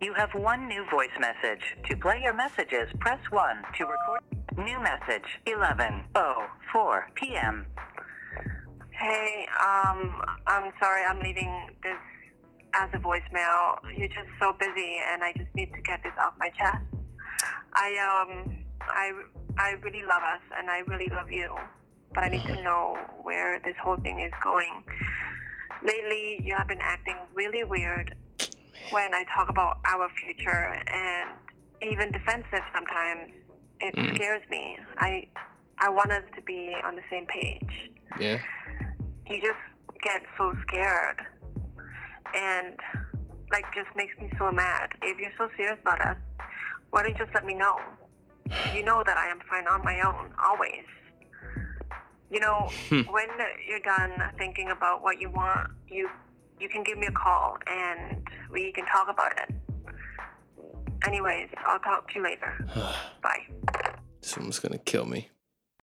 You have one new voice message. To play your messages, press 1. To record new message, 11.04 p.m. Hey, um, I'm sorry I'm leaving this as a voicemail. You're just so busy, and I just need to get this off my chest. I um, I I really love us, and I really love you, but I need to know where this whole thing is going. Lately, you have been acting really weird when I talk about our future, and even defensive sometimes. It Mm. scares me. I I want us to be on the same page Yeah. you just get so scared and like just makes me so mad if you're so serious about us why don't you just let me know you know that i am fine on my own always you know when you're done thinking about what you want you you can give me a call and we can talk about it. Anyways i'll talk to you later. Bye. Someone's gonna kill me.